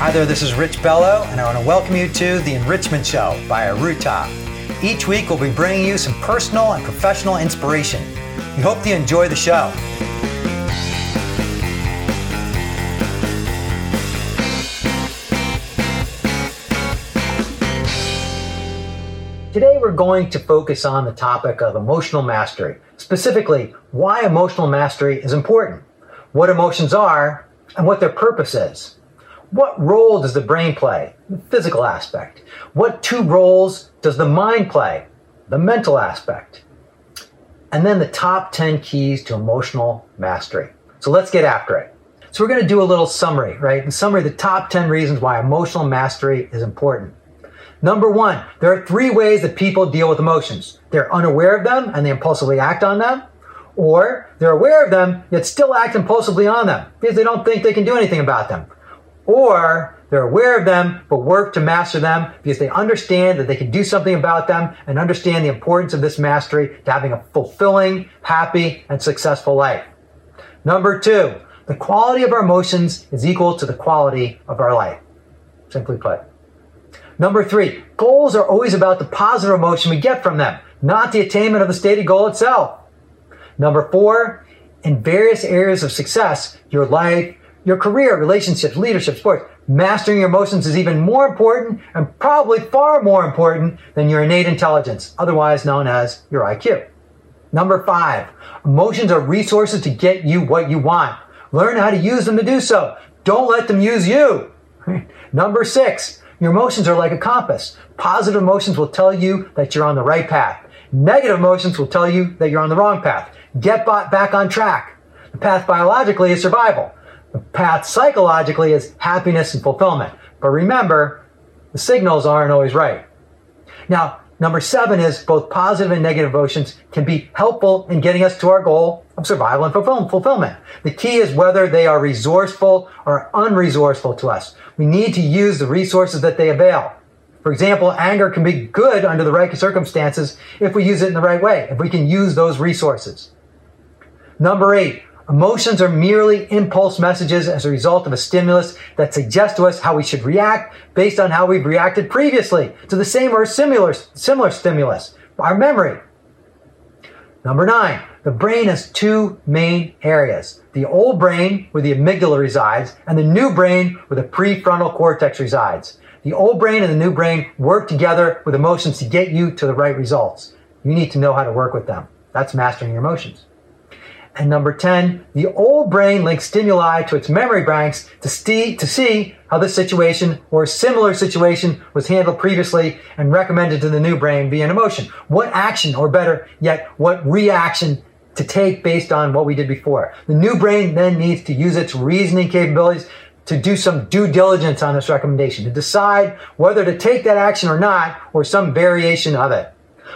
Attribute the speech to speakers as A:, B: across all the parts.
A: Hi there, this is Rich Bello, and I want to welcome you to The Enrichment Show by Arootah. Each week, we'll be bringing you some personal and professional inspiration. We hope you enjoy the show. Today, we're going to focus on the topic of emotional mastery, specifically, why emotional mastery is important, what emotions are, and what their purpose is. What role does the brain play? The physical aspect. What two roles does the mind play? The mental aspect. And then the top 10 keys to emotional mastery. So let's get after it. So we're going to do a little summary, right? In summary, the top 10 reasons why emotional mastery is important. Number one, there are three ways that people deal with emotions. They're unaware of them and they impulsively act on them, or they're aware of them yet still act impulsively on them because they don't think they can do anything about them or they're aware of them but work to master them because they understand that they can do something about them and understand the importance of this mastery to having a fulfilling, happy, and successful life. Number two, the quality of our emotions is equal to the quality of our life. Simply put. Number three, goals are always about the positive emotion we get from them, not the attainment of the stated goal itself. Number four, in various areas of success, your life, your career, relationships, leadership, sports. Mastering your emotions is even more important and probably far more important than your innate intelligence, otherwise known as your IQ. Number five, emotions are resources to get you what you want. Learn how to use them to do so. Don't let them use you. Number six, your emotions are like a compass. Positive emotions will tell you that you're on the right path. Negative emotions will tell you that you're on the wrong path. Get back on track. The path biologically is survival. The path psychologically is happiness and fulfillment. But remember, the signals aren't always right. Now, number seven is both positive and negative emotions can be helpful in getting us to our goal of survival and fulfillment. The key is whether they are resourceful or unresourceful to us. We need to use the resources that they avail. For example, anger can be good under the right circumstances if we use it in the right way, if we can use those resources. Number eight, Emotions are merely impulse messages as a result of a stimulus that suggests to us how we should react based on how we've reacted previously to the same or similar, similar stimulus, our memory. Number nine, the brain has two main areas. The old brain, where the amygdala resides, and the new brain, where the prefrontal cortex resides. The old brain and the new brain work together with emotions to get you to the right results. You need to know how to work with them. That's mastering your emotions. And number 10, the old brain links stimuli to its memory banks to, to see how this situation or a similar situation was handled previously and recommended to the new brain via an emotion. What action, or better yet, what reaction to take based on what we did before. The new brain then needs to use its reasoning capabilities to do some due diligence on this recommendation, to decide whether to take that action or not, or some variation of it.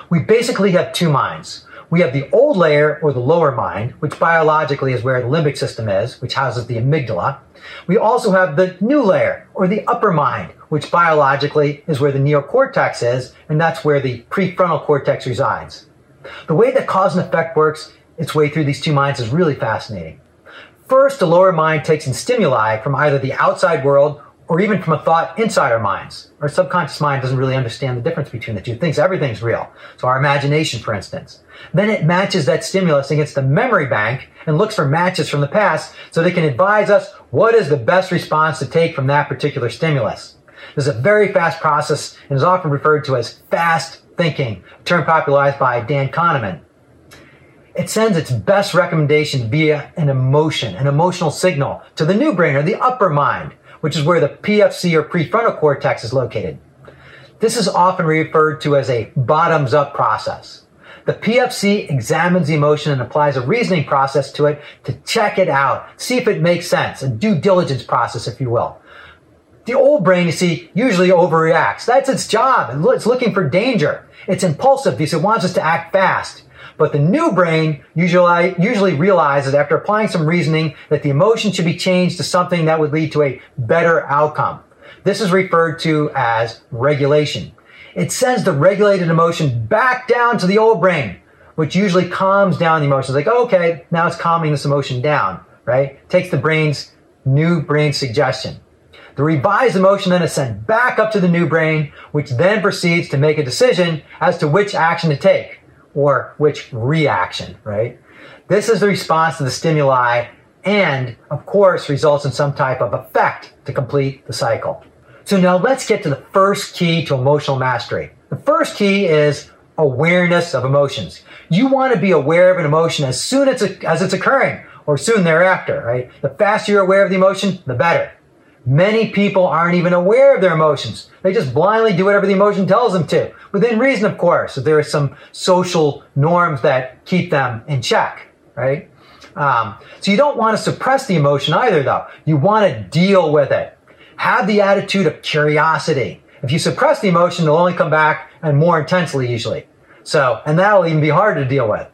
A: We basically have two minds. We have the old layer or the lower mind, which biologically is where the limbic system is, which houses the amygdala. We also have the new layer or the upper mind, which biologically is where the neocortex is, and that's where the prefrontal cortex resides. The way that cause and effect works its way through these two minds is really fascinating. First, the lower mind takes in stimuli from either the outside world or even from a thought inside our minds. Our subconscious mind doesn't really understand the difference between the two. It thinks everything's real. So our imagination, for instance. Then it matches that stimulus against the memory bank and looks for matches from the past so they can advise us what is the best response to take from that particular stimulus. This is a very fast process and is often referred to as fast thinking, a term popularized by Dan Kahneman. It sends its best recommendation via an emotion, an emotional signal to the new brain or the upper mind which is where the PFC or prefrontal cortex is located. This is often referred to as a bottoms up process. The PFC examines the emotion and applies a reasoning process to it to check it out, see if it makes sense, a due diligence process, if you will. The old brain, you see, usually overreacts. That's its job. It's looking for danger. It's impulsive because it wants us to act fast. But the new brain usually, usually realizes after applying some reasoning that the emotion should be changed to something that would lead to a better outcome. This is referred to as regulation. It sends the regulated emotion back down to the old brain, which usually calms down the emotions. Like, okay, now it's calming this emotion down, right? Takes the brain's new brain suggestion. The revised emotion then is sent back up to the new brain, which then proceeds to make a decision as to which action to take or which reaction, right? This is the response to the stimuli and, of course, results in some type of effect to complete the cycle. So now let's get to the first key to emotional mastery. The first key is awareness of emotions. You want to be aware of an emotion as soon as, it's occurring or soon thereafter, right? The faster you're aware of the emotion, the better. Many people aren't even aware of their emotions. They just blindly do whatever the emotion tells them to. Within reason, of course, there are some social norms that keep them in check, right? Um, so you don't want to suppress the emotion either, though. You want to deal with it. Have the attitude of curiosity. If you suppress the emotion, it'll only come back and more intensely usually. So, and that'll even be harder to deal with.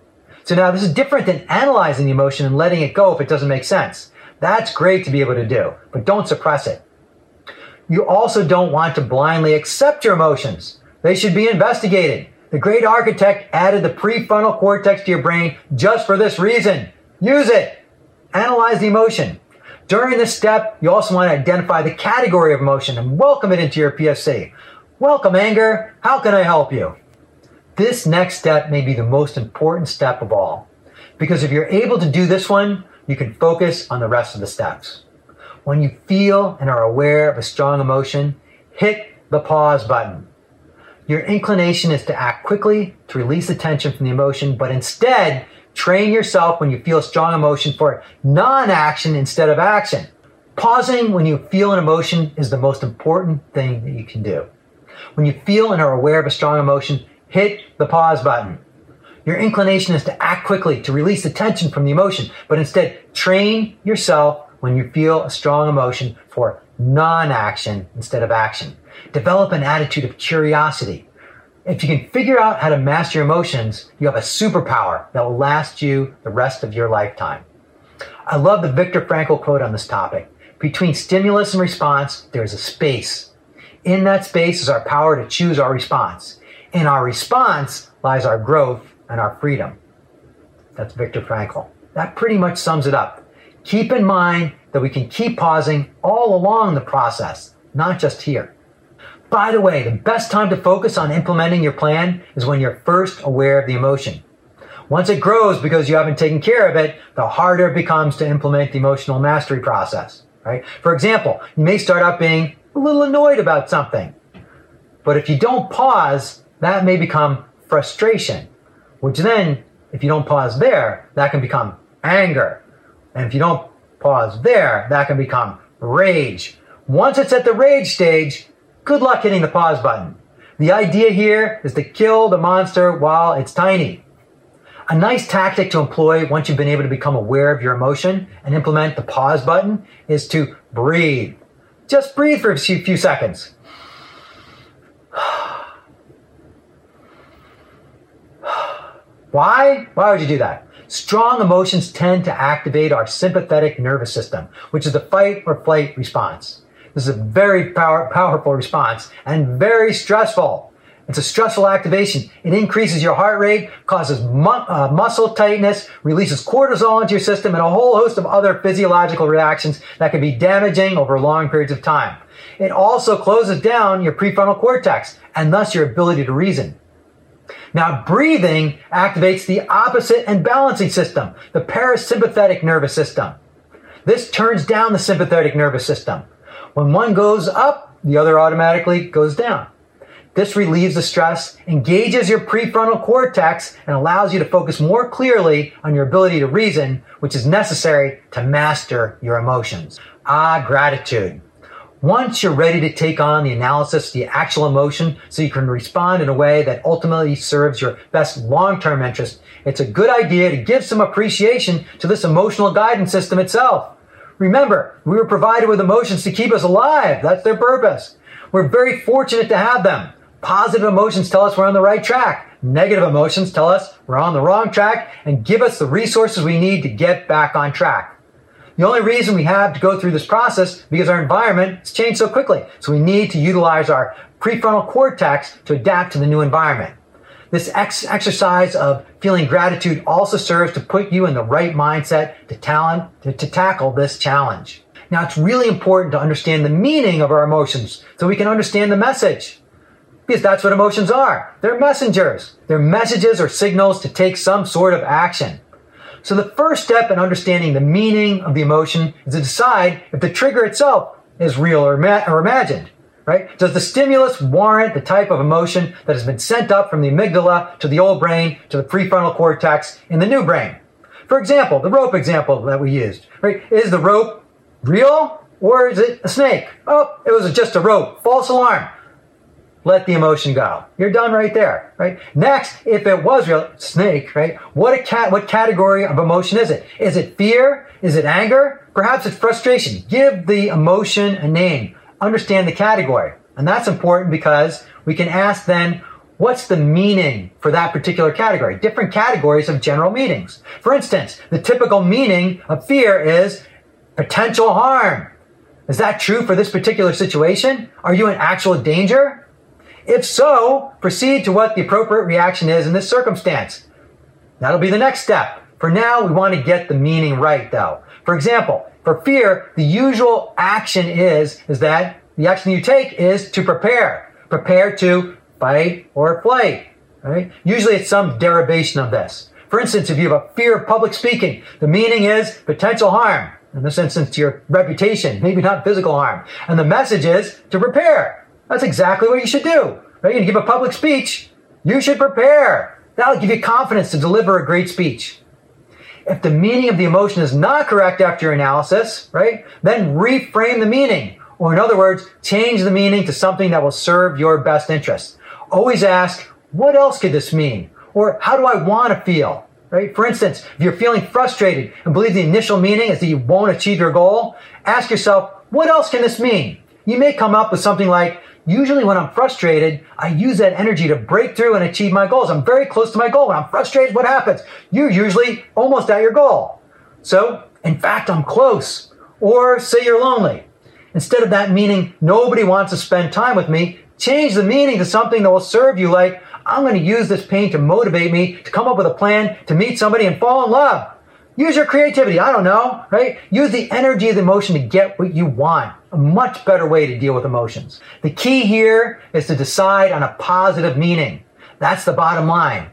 A: So now this is different than analyzing the emotion and letting it go if it doesn't make sense. That's great to be able to do, but don't suppress it. You also don't want to blindly accept your emotions. They should be investigated. The great architect added the prefrontal cortex to your brain just for this reason. Use it. Analyze the emotion. During this step, you also want to identify the category of emotion and welcome it into your PFC. Welcome anger. How can I help you? This next step may be the most important step of all. Because if you're able to do this one, you can focus on the rest of the steps. When you feel and are aware of a strong emotion, hit the pause button. Your inclination is to act quickly to release the tension from the emotion, but instead, train yourself when you feel a strong emotion for non action instead of action. Pausing when you feel an emotion is the most important thing that you can do. When you feel and are aware of a strong emotion, hit the pause button. Your inclination is to act quickly to release the tension from the emotion, but instead train yourself when you feel a strong emotion for non action instead of action. Develop an attitude of curiosity. If you can figure out how to master your emotions, you have a superpower that will last you the rest of your lifetime. I love the Viktor Frankl quote on this topic. Between stimulus and response, there's a space. In that space is our power to choose our response. In our response lies our growth and our freedom. That's Viktor Frankl. That pretty much sums it up. Keep in mind that we can keep pausing all along the process, not just here. By the way, the best time to focus on implementing your plan is when you're first aware of the emotion. Once it grows because you haven't taken care of it, the harder it becomes to implement the emotional mastery process, right? For example, you may start out being a little annoyed about something. But if you don't pause, that may become frustration which then, if you don't pause there, that can become anger. And if you don't pause there, that can become rage. Once it's at the rage stage, good luck hitting the pause button. The idea here is to kill the monster while it's tiny. A nice tactic to employ once you've been able to become aware of your emotion and implement the pause button is to breathe. Just breathe for a few seconds. Why? Why would you do that? Strong emotions tend to activate our sympathetic nervous system, which is the fight or flight response. This is a very power, powerful response and very stressful. It's a stressful activation. It increases your heart rate, causes mu- uh, muscle tightness, releases cortisol into your system, and a whole host of other physiological reactions that can be damaging over long periods of time. It also closes down your prefrontal cortex and thus your ability to reason. Now, breathing activates the opposite and balancing system, the parasympathetic nervous system. This turns down the sympathetic nervous system. When one goes up, the other automatically goes down. This relieves the stress, engages your prefrontal cortex, and allows you to focus more clearly on your ability to reason, which is necessary to master your emotions. Ah, gratitude. Once you're ready to take on the analysis, the actual emotion, so you can respond in a way that ultimately serves your best long-term interest, it's a good idea to give some appreciation to this emotional guidance system itself. Remember, we were provided with emotions to keep us alive. That's their purpose. We're very fortunate to have them. Positive emotions tell us we're on the right track. Negative emotions tell us we're on the wrong track and give us the resources we need to get back on track. The only reason we have to go through this process because our environment has changed so quickly. So we need to utilize our prefrontal cortex to adapt to the new environment. This ex- exercise of feeling gratitude also serves to put you in the right mindset to talent to, to tackle this challenge. Now, it's really important to understand the meaning of our emotions so we can understand the message. Because that's what emotions are. They're messengers. They're messages or signals to take some sort of action. So the first step in understanding the meaning of the emotion is to decide if the trigger itself is real or, or imagined. Right? Does the stimulus warrant the type of emotion that has been sent up from the amygdala to the old brain to the prefrontal cortex in the new brain? For example, the rope example that we used, right? Is the rope real or is it a snake? Oh, it was just a rope. False alarm. Let the emotion go. You're done right there, right? Next, if it was real snake, right? What a cat, what category of emotion is it? Is it fear? Is it anger? Perhaps it's frustration. Give the emotion a name. Understand the category. And that's important because we can ask then, what's the meaning for that particular category? Different categories of general meanings. For instance, the typical meaning of fear is potential harm. Is that true for this particular situation? Are you in actual danger? If so, proceed to what the appropriate reaction is in this circumstance. That'll be the next step. For now, we want to get the meaning right though. For example, for fear, the usual action is, is that the action you take is to prepare. Prepare to fight or flight. Right? Usually it's some derivation of this. For instance, if you have a fear of public speaking, the meaning is potential harm. In this instance, to your reputation, maybe not physical harm. And the message is to prepare. That's exactly what you should do. Right? You give a public speech, you should prepare. That'll give you confidence to deliver a great speech. If the meaning of the emotion is not correct after your analysis, right, then reframe the meaning. Or in other words, change the meaning to something that will serve your best interest. Always ask, what else could this mean? Or how do I want to feel? Right? For instance, if you're feeling frustrated and believe the initial meaning is that you won't achieve your goal, ask yourself, what else can this mean? You may come up with something like, Usually when I'm frustrated, I use that energy to break through and achieve my goals. I'm very close to my goal. When I'm frustrated, what happens? You're usually almost at your goal. So, in fact, I'm close. Or say you're lonely. Instead of that meaning, nobody wants to spend time with me, change the meaning to something that will serve you like, I'm going to use this pain to motivate me to come up with a plan to meet somebody and fall in love. Use your creativity. I don't know, right? Use the energy of the emotion to get what you want a much better way to deal with emotions. The key here is to decide on a positive meaning. That's the bottom line.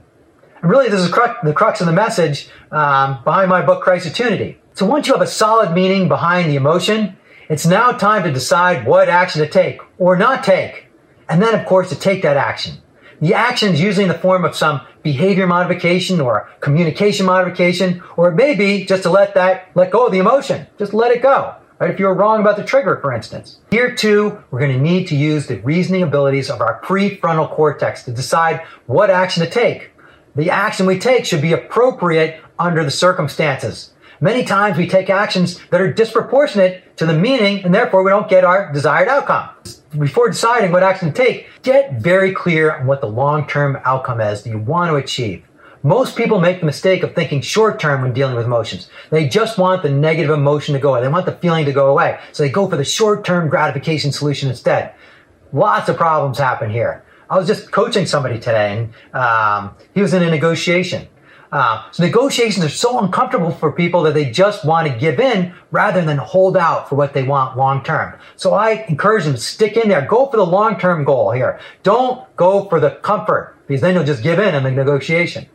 A: And really, this is the crux of the message um, behind my book, Crisitunity. So once you have a solid meaning behind the emotion, it's now time to decide what action to take or not take. And then, of course, to take that action. The action is usually in the form of some behavior modification or communication modification, or it may be just to let that, let go of the emotion. Just let it go. Right? If you were wrong about the trigger, for instance. Here too, we're going to need to use the reasoning abilities of our prefrontal cortex to decide what action to take. The action we take should be appropriate under the circumstances. Many times we take actions that are disproportionate to the meaning and therefore we don't get our desired outcome. Before deciding what action to take, get very clear on what the long-term outcome is that you want to achieve. Most people make the mistake of thinking short term when dealing with emotions. They just want the negative emotion to go away. They want the feeling to go away. So they go for the short term gratification solution instead. Lots of problems happen here. I was just coaching somebody today and um, he was in a negotiation. Uh, so negotiations are so uncomfortable for people that they just want to give in rather than hold out for what they want long term. So I encourage them to stick in there. Go for the long term goal here. Don't go for the comfort because then you'll just give in in the negotiation.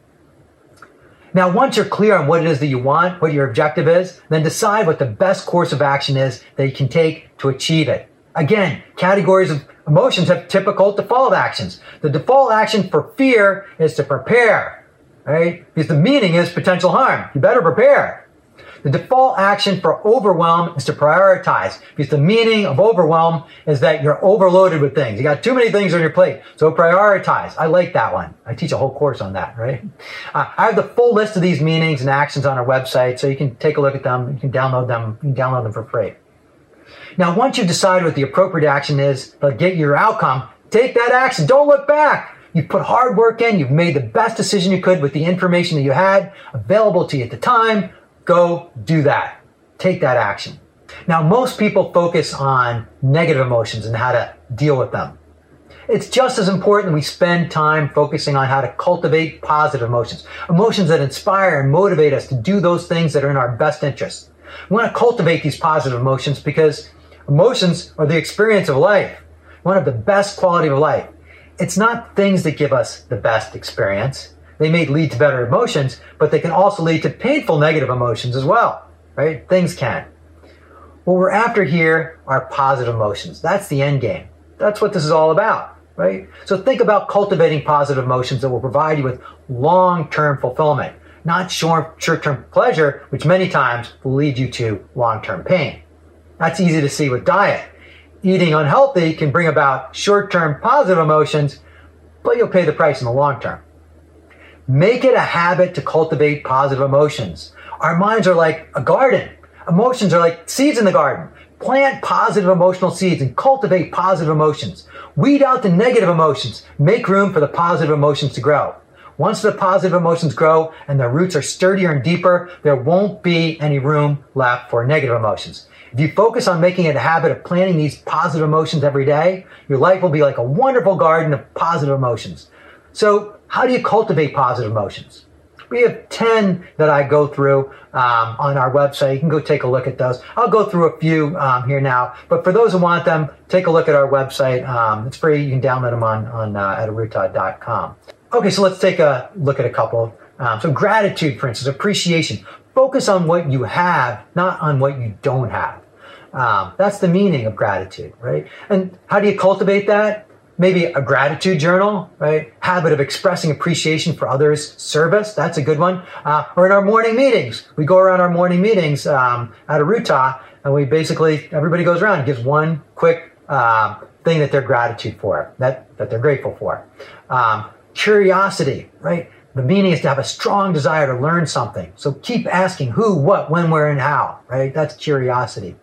A: Now, once you're clear on what it is that you want, what your objective is, then decide what the best course of action is that you can take to achieve it. Again, categories of emotions have typical default actions. The default action for fear is to prepare, right? Because the meaning is potential harm. You better prepare. The default action for overwhelm is to prioritize because the meaning of overwhelm is that you're overloaded with things. You got too many things on your plate. So prioritize. I like that one. I teach a whole course on that, right? Uh, I have the full list of these meanings and actions on our website, so you can take a look at them. You can download them. You can download them for free. Now, once you decide what the appropriate action is to get your outcome, take that action. Don't look back. You've put hard work in. You've made the best decision you could with the information that you had available to you at the time. Go do that. Take that action. Now, most people focus on negative emotions and how to deal with them. It's just as important we spend time focusing on how to cultivate positive emotions, emotions that inspire and motivate us to do those things that are in our best interest. We want to cultivate these positive emotions because emotions are the experience of life, one of the best quality of life. It's not things that give us the best experience. They may lead to better emotions, but they can also lead to painful negative emotions as well, right? Things can. What we're after here are positive emotions. That's the end game. That's what this is all about, right? So think about cultivating positive emotions that will provide you with long-term fulfillment, not short-term pleasure, which many times will lead you to long-term pain. That's easy to see with diet. Eating unhealthy can bring about short-term positive emotions, but you'll pay the price in the long term. Make it a habit to cultivate positive emotions. Our minds are like a garden. Emotions are like seeds in the garden. Plant positive emotional seeds and cultivate positive emotions. Weed out the negative emotions. Make room for the positive emotions to grow. Once the positive emotions grow and their roots are sturdier and deeper, there won't be any room left for negative emotions. If you focus on making it a habit of planting these positive emotions every day, your life will be like a wonderful garden of positive emotions. So, how do you cultivate positive emotions? We have 10 that I go through um, on our website. You can go take a look at those. I'll go through a few um, here now, but for those who want them, take a look at our website. Um, it's free. You can download them on, on uh, at Okay, so let's take a look at a couple. Um, so gratitude, for instance, appreciation. Focus on what you have, not on what you don't have. Um, that's the meaning of gratitude, right? And how do you cultivate that? maybe a gratitude journal, right? Habit of expressing appreciation for others' service. That's a good one. Uh, or in our morning meetings, we go around our morning meetings um, at Arootah, and we basically everybody goes around and gives one quick uh, thing that they're gratitude for, that that they're grateful for. Um, curiosity, right? The meaning is to have a strong desire to learn something. So keep asking who, what, when, where, and how, right? That's curiosity.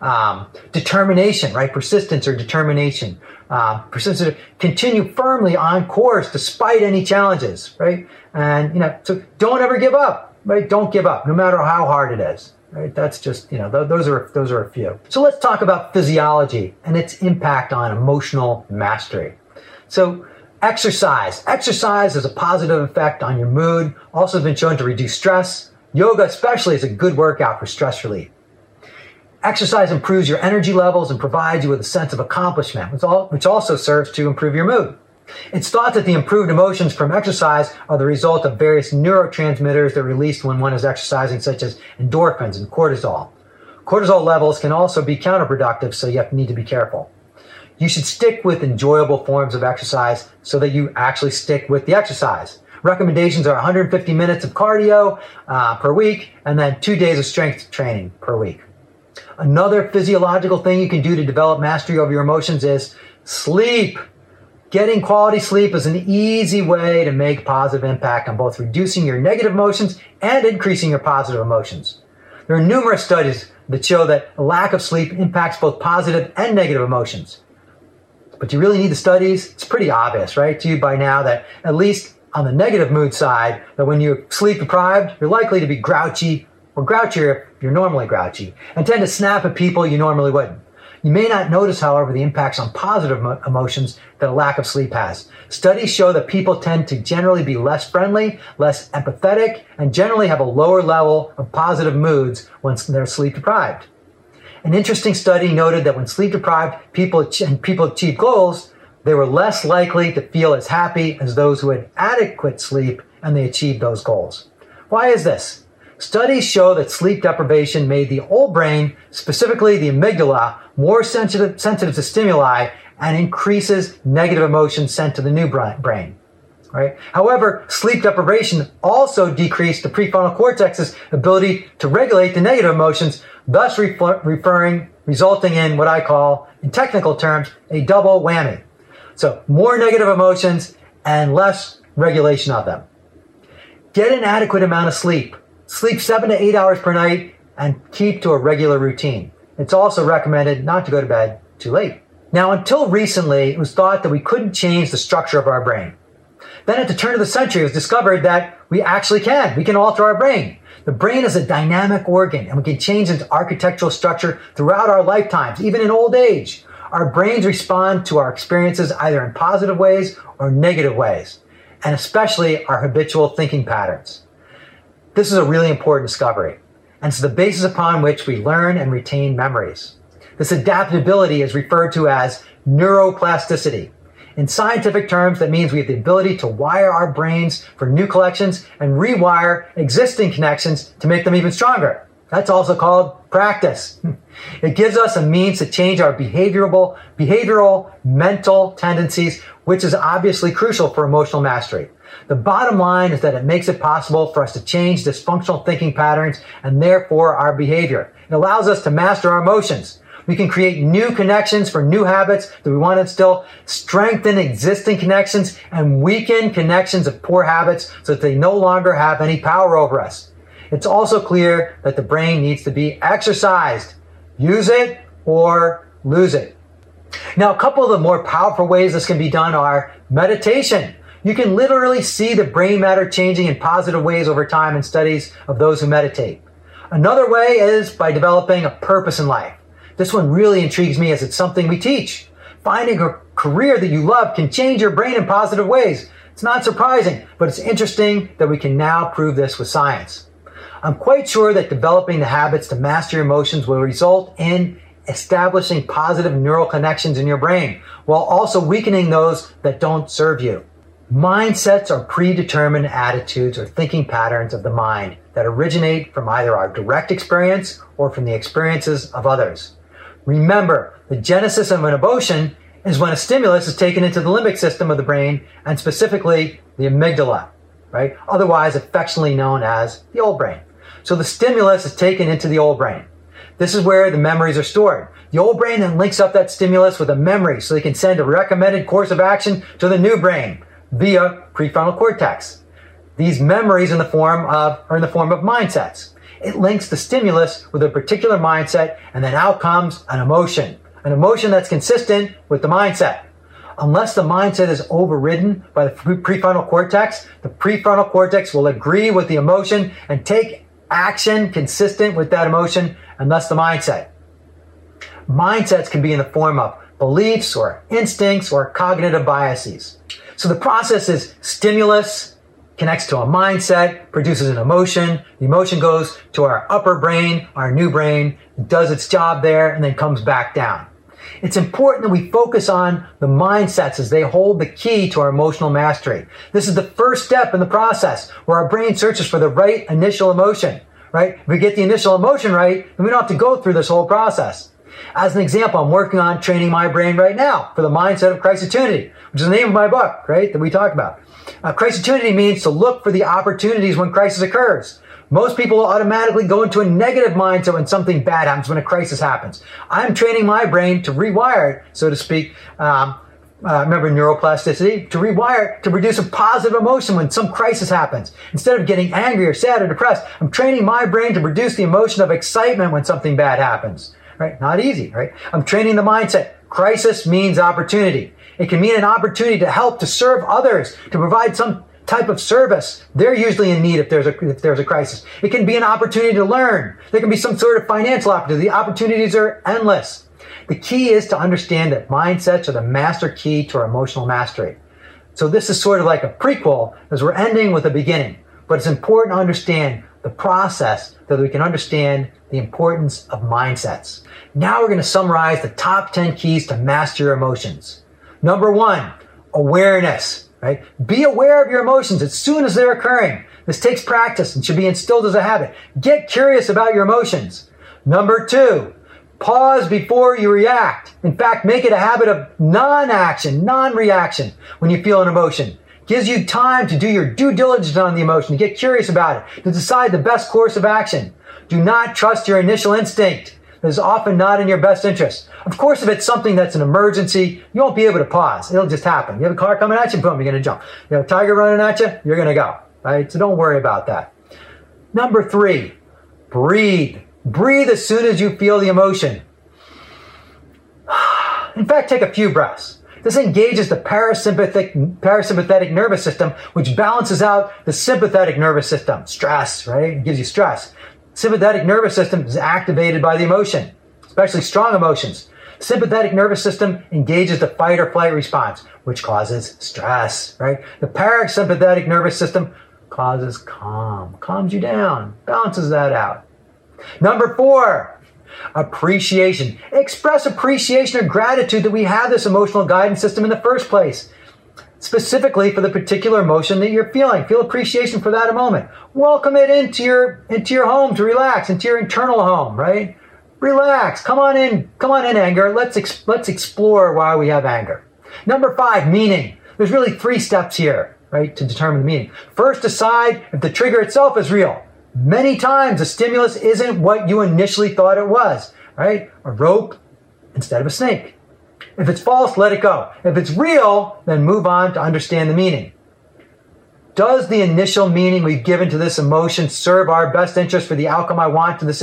A: Um, determination, right? Persistence or determination. Uh, persistence, continue firmly on course despite any challenges, right? And, you know, so don't ever give up, right? Don't give up, no matter how hard it is. Right? That's just, you know, th- those are those are a few. So let's talk about physiology and its impact on emotional mastery. So exercise. Exercise has a positive effect on your mood. Also been shown to reduce stress. Yoga especially is a good workout for stress relief. Exercise improves your energy levels and provides you with a sense of accomplishment, which also serves to improve your mood. It's thought that the improved emotions from exercise are the result of various neurotransmitters that are released when one is exercising, such as endorphins and cortisol. Cortisol levels can also be counterproductive, so you have need to be careful. You should stick with enjoyable forms of exercise so that you actually stick with the exercise. Recommendations are 150 minutes of cardio uh, per week and then two days of strength training per week. Another physiological thing you can do to develop mastery over your emotions is sleep. Getting quality sleep is an easy way to make positive impact on both reducing your negative emotions and increasing your positive emotions. There are numerous studies that show that lack of sleep impacts both positive and negative emotions. But you really need the studies? It's pretty obvious, right, to you by now that at least on the negative mood side, that when you're sleep deprived, you're likely to be grouchy or grouchier if you're normally grouchy, and tend to snap at people you normally wouldn't. You may not notice, however, the impacts on positive emotions that a lack of sleep has. Studies show that people tend to generally be less friendly, less empathetic, and generally have a lower level of positive moods when they're sleep deprived. An interesting study noted that when sleep deprived people and people achieve goals, they were less likely to feel as happy as those who had adequate sleep and they achieved those goals. Why is this? Studies show that sleep deprivation made the old brain, specifically the amygdala, more sensitive, sensitive to stimuli and increases negative emotions sent to the new brain. Right? However, sleep deprivation also decreased the prefrontal cortex's ability to regulate the negative emotions, thus referring, resulting in what I call, in technical terms, a double whammy. So more negative emotions and less regulation of them. Get an adequate amount of sleep. Sleep seven to eight hours per night and keep to a regular routine. It's also recommended not to go to bed too late. Now, until recently, it was thought that we couldn't change the structure of our brain. Then at the turn of the century, it was discovered that we actually can. We can alter our brain. The brain is a dynamic organ and we can change its architectural structure throughout our lifetimes, even in old age. Our brains respond to our experiences either in positive ways or negative ways, and especially our habitual thinking patterns. This is a really important discovery. and it's the basis upon which we learn and retain memories. This adaptability is referred to as neuroplasticity. In scientific terms, that means we have the ability to wire our brains for new collections and rewire existing connections to make them even stronger. That's also called practice. It gives us a means to change our behavioral, behavioral mental tendencies, which is obviously crucial for emotional mastery. The bottom line is that it makes it possible for us to change dysfunctional thinking patterns and therefore our behavior. It allows us to master our emotions. We can create new connections for new habits that we want to instill, strengthen existing connections, and weaken connections of poor habits so that they no longer have any power over us. It's also clear that the brain needs to be exercised. Use it or lose it. Now, a couple of the more powerful ways this can be done are meditation. You can literally see the brain matter changing in positive ways over time in studies of those who meditate. Another way is by developing a purpose in life. This one really intrigues me as it's something we teach. Finding a career that you love can change your brain in positive ways. It's not surprising, but it's interesting that we can now prove this with science. I'm quite sure that developing the habits to master your emotions will result in establishing positive neural connections in your brain while also weakening those that don't serve you. Mindsets are predetermined attitudes or thinking patterns of the mind that originate from either our direct experience or from the experiences of others. Remember, the genesis of an emotion is when a stimulus is taken into the limbic system of the brain and specifically the amygdala, right? Otherwise affectionately known as the old brain. So the stimulus is taken into the old brain. This is where the memories are stored. The old brain then links up that stimulus with a memory so they can send a recommended course of action to the new brain via prefrontal cortex. These memories in the form of are in the form of mindsets. It links the stimulus with a particular mindset and then out comes an emotion. An emotion that's consistent with the mindset. Unless the mindset is overridden by the prefrontal cortex, the prefrontal cortex will agree with the emotion and take action consistent with that emotion and thus the mindset. Mindsets can be in the form of beliefs or instincts or cognitive biases. So the process is stimulus, connects to a mindset, produces an emotion. The emotion goes to our upper brain, our new brain, does its job there, and then comes back down. It's important that we focus on the mindsets as they hold the key to our emotional mastery. This is the first step in the process where our brain searches for the right initial emotion, right? If we get the initial emotion right, then we don't have to go through this whole process. As an example, I'm working on training my brain right now for the mindset of Christitude, which is the name of my book, right, that we talked about. Uh, Christitude means to look for the opportunities when crisis occurs. Most people automatically go into a negative mindset when something bad happens, when a crisis happens. I'm training my brain to rewire it, so to speak. Um, uh, remember neuroplasticity to rewire to produce a positive emotion when some crisis happens instead of getting angry or sad or depressed i'm training my brain to produce the emotion of excitement when something bad happens right not easy right i'm training the mindset crisis means opportunity it can mean an opportunity to help, to serve others, to provide some type of service. They're usually in need if there's a, if there's a crisis. It can be an opportunity to learn. There can be some sort of financial opportunity. The opportunities are endless. The key is to understand that mindsets are the master key to our emotional mastery. So this is sort of like a prequel as we're ending with a beginning. But it's important to understand the process so that we can understand the importance of mindsets. Now we're going to summarize the top 10 keys to master your emotions. Number one, awareness, right? Be aware of your emotions as soon as they're occurring. This takes practice and should be instilled as a habit. Get curious about your emotions. Number two, pause before you react. In fact, make it a habit of non-action, non-reaction when you feel an emotion. Gives you time to do your due diligence on the emotion, to get curious about it, to decide the best course of action. Do not trust your initial instinct that is often not in your best interest. Of course, if it's something that's an emergency, you won't be able to pause. It'll just happen. You have a car coming at you, boom, you're going to jump. You have a tiger running at you, you're going to go. Right? So don't worry about that. Number three, breathe. Breathe as soon as you feel the emotion. In fact, take a few breaths. This engages the parasympathetic, parasympathetic nervous system, which balances out the sympathetic nervous system. Stress, right? It gives you stress sympathetic nervous system is activated by the emotion, especially strong emotions. Sympathetic nervous system engages the fight or flight response, which causes stress, right? The parasympathetic nervous system causes calm, calms you down, balances that out. Number four, appreciation. Express appreciation or gratitude that we have this emotional guidance system in the first place. Specifically for the particular emotion that you're feeling. Feel appreciation for that moment. Welcome it into your into your home to relax, into your internal home, right? Relax. Come on in. Come on in, anger. Let's ex- let's explore why we have anger. Number five, meaning. There's really three steps here, right, to determine the meaning. First, decide if the trigger itself is real. Many times, the stimulus isn't what you initially thought it was, right? A rope instead of a snake. If it's false, let it go. If it's real, then move on to understand the meaning. Does the initial meaning we've given to this emotion serve our best interest for the outcome I want in this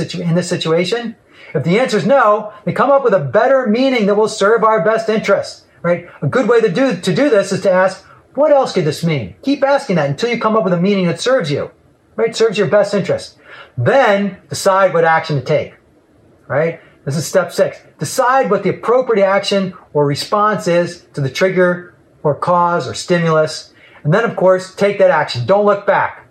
A: situation? If the answer is no, then come up with a better meaning that will serve our best interest, right? A good way to do, to do this is to ask, what else could this mean? Keep asking that until you come up with a meaning that serves you, right? Serves your best interest. Then decide what action to take, right? This is step six. Decide what the appropriate action or response is to the trigger or cause or stimulus. And then, of course, take that action. Don't look back.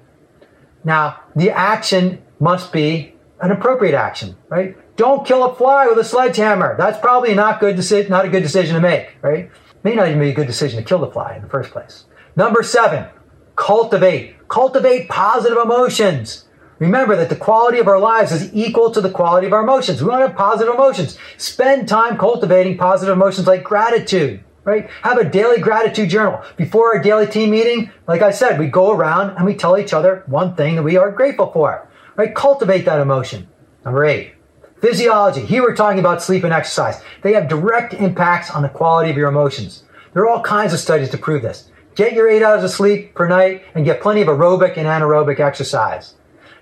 A: Now, the action must be an appropriate action, right? Don't kill a fly with a sledgehammer. That's probably not good not a good decision to make, right? May not even be a good decision to kill the fly in the first place. Number seven, cultivate. Cultivate positive emotions. Remember that the quality of our lives is equal to the quality of our emotions. We want to have positive emotions. Spend time cultivating positive emotions like gratitude, right? Have a daily gratitude journal. Before our daily team meeting, like I said, we go around and we tell each other one thing that we are grateful for, right? Cultivate that emotion. Number eight, physiology. Here we're talking about sleep and exercise. They have direct impacts on the quality of your emotions. There are all kinds of studies to prove this. Get your eight hours of sleep per night and get plenty of aerobic and anaerobic exercise.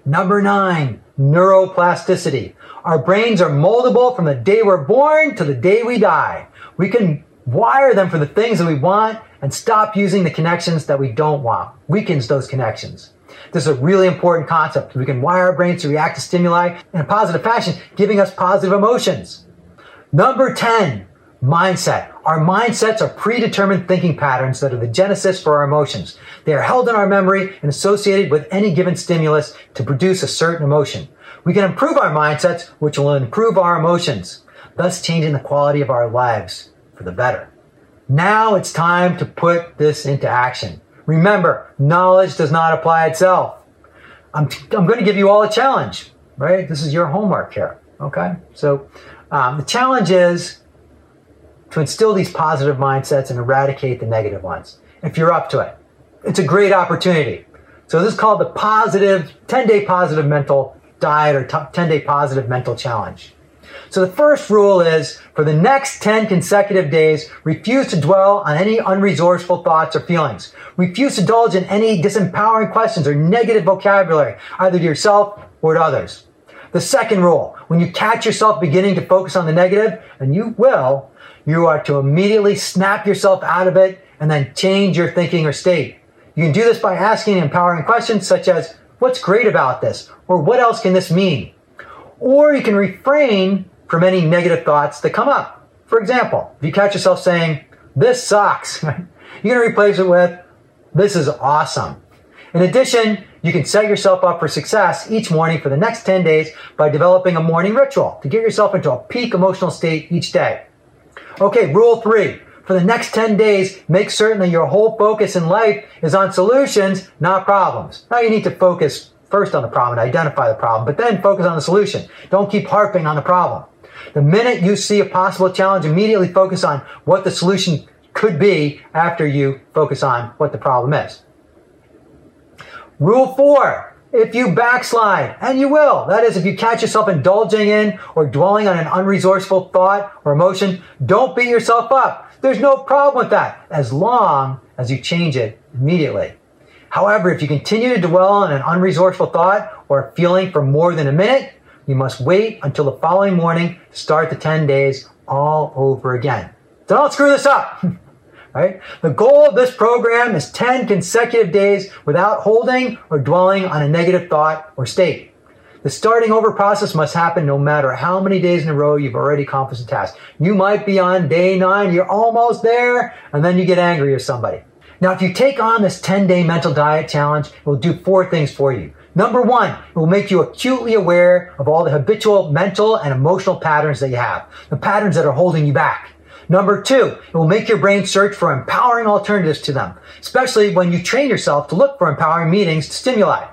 A: Number nine, neuroplasticity. Our brains are moldable from the day we're born to the day we die. We can wire them for the things that we want and stop using the connections that we don't want. Weakens those connections. This is a really important concept. We can wire our brains to react to stimuli in a positive fashion, giving us positive emotions. Number 10, mindset. Our mindsets are predetermined thinking patterns that are the genesis for our emotions. They are held in our memory and associated with any given stimulus to produce a certain emotion. We can improve our mindsets, which will improve our emotions, thus changing the quality of our lives for the better. Now it's time to put this into action. Remember, knowledge does not apply itself. I'm, I'm going to give you all a challenge, right? This is your homework here, okay? So um, the challenge is to instill these positive mindsets and eradicate the negative ones. If you're up to it, it's a great opportunity. So this is called the positive 10 day positive mental diet or 10 day positive mental challenge. So the first rule is for the next 10 consecutive days, refuse to dwell on any unresourceful thoughts or feelings. Refuse to indulge in any disempowering questions or negative vocabulary, either to yourself or to others. The second rule, when you catch yourself beginning to focus on the negative, and you will, you are to immediately snap yourself out of it and then change your thinking or state. You can do this by asking empowering questions such as, what's great about this? Or what else can this mean? Or you can refrain from any negative thoughts that come up. For example, if you catch yourself saying, this sucks, you're going to replace it with, this is awesome. In addition, you can set yourself up for success each morning for the next 10 days by developing a morning ritual to get yourself into a peak emotional state each day. Okay, rule three. For the next 10 days, make certain that your whole focus in life is on solutions, not problems. Now you need to focus first on the problem and identify the problem, but then focus on the solution. Don't keep harping on the problem. The minute you see a possible challenge, immediately focus on what the solution could be after you focus on what the problem is. Rule four, if you backslide, and you will, that is, if you catch yourself indulging in or dwelling on an unresourceful thought or emotion, don't beat yourself up. There's no problem with that, as long as you change it immediately. However, if you continue to dwell on an unresourceful thought or feeling for more than a minute, you must wait until the following morning to start the 10 days all over again. Don't screw this up. right? The goal of this program is 10 consecutive days without holding or dwelling on a negative thought or state. The starting over process must happen no matter how many days in a row you've already accomplished the task. You might be on day nine, you're almost there, and then you get angry with somebody. Now, if you take on this 10 day mental diet challenge, it will do four things for you. Number one, it will make you acutely aware of all the habitual mental and emotional patterns that you have, the patterns that are holding you back. Number two, it will make your brain search for empowering alternatives to them, especially when you train yourself to look for empowering meanings to stimuli.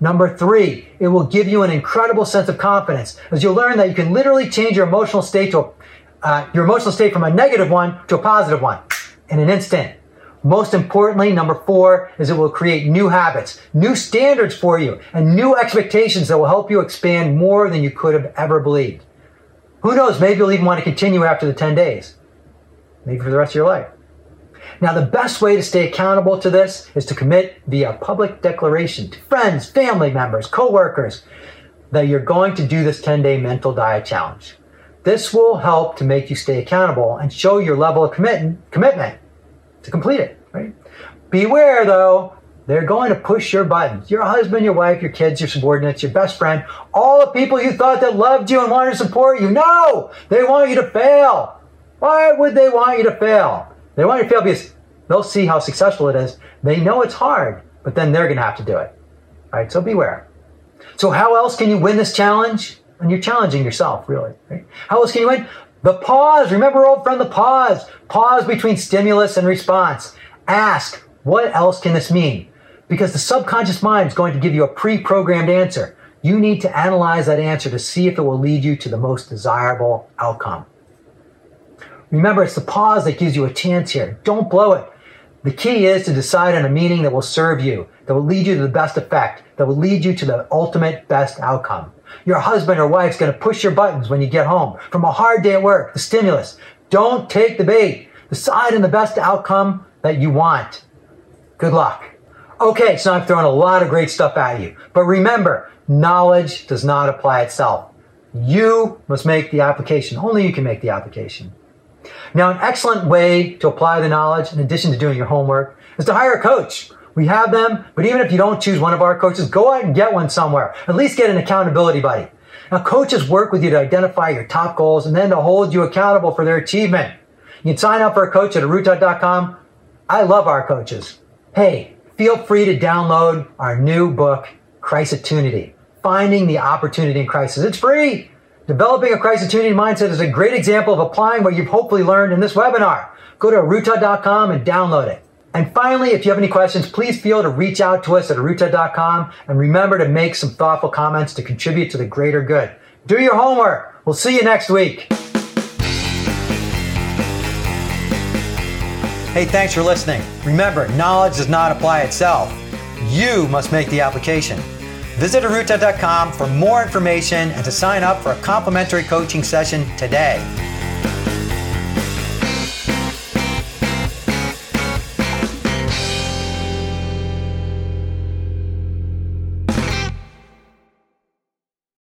A: Number three, it will give you an incredible sense of confidence as you'll learn that you can literally change your emotional state to uh, your emotional state from a negative one to a positive one in an instant. Most importantly, number four is it will create new habits, new standards for you, and new expectations that will help you expand more than you could have ever believed. Who knows, maybe you'll even want to continue after the 10 days. Maybe for the rest of your life. Now, the best way to stay accountable to this is to commit via public declaration to friends, family members, coworkers that you're going to do this 10 day mental diet challenge. This will help to make you stay accountable and show your level of commit- commitment to complete it, right? Beware though, they're going to push your buttons. Your husband, your wife, your kids, your subordinates, your best friend, all the people you thought that loved you and wanted to support you. No! They want you to fail. Why would they want you to fail? They want you to fail because they'll see how successful it is. They know it's hard, but then they're going to have to do it. All right, so beware. So how else can you win this challenge? And you're challenging yourself, really. Right? How else can you win? The pause. Remember, old friend, the pause. Pause between stimulus and response. Ask, what else can this mean? Because the subconscious mind is going to give you a pre-programmed answer. You need to analyze that answer to see if it will lead you to the most desirable outcome. Remember, it's the pause that gives you a chance here. Don't blow it. The key is to decide on a meaning that will serve you, that will lead you to the best effect, that will lead you to the ultimate best outcome. Your husband or wife's going to push your buttons when you get home from a hard day at work, the stimulus. Don't take the bait. Decide on the best outcome that you want. Good luck. Okay, so I've thrown a lot of great stuff at you. But remember, knowledge does not apply itself. You must make the application. Only you can make the application. Now, an excellent way to apply the knowledge, in addition to doing your homework, is to hire a coach. We have them, but even if you don't choose one of our coaches, go out and get one somewhere. At least get an accountability buddy. Now, coaches work with you to identify your top goals and then to hold you accountable for their achievement. You can sign up for a coach at arootah.com. I love our coaches. Hey, feel free to download our new book, Crisitunity, Finding the Opportunity in Crisis. It's free. Developing a Crisitunity mindset is a great example of applying what you've hopefully learned in this webinar. Go to arootah.com and download it. And finally, if you have any questions, please feel to reach out to us at arootah.com and remember to make some thoughtful comments to contribute to the greater good. Do your homework. We'll see you next week. Hey, thanks for listening. Remember, knowledge does not apply itself. You must make the application. Visit arootah.com for more information and to sign up for a complimentary coaching session today.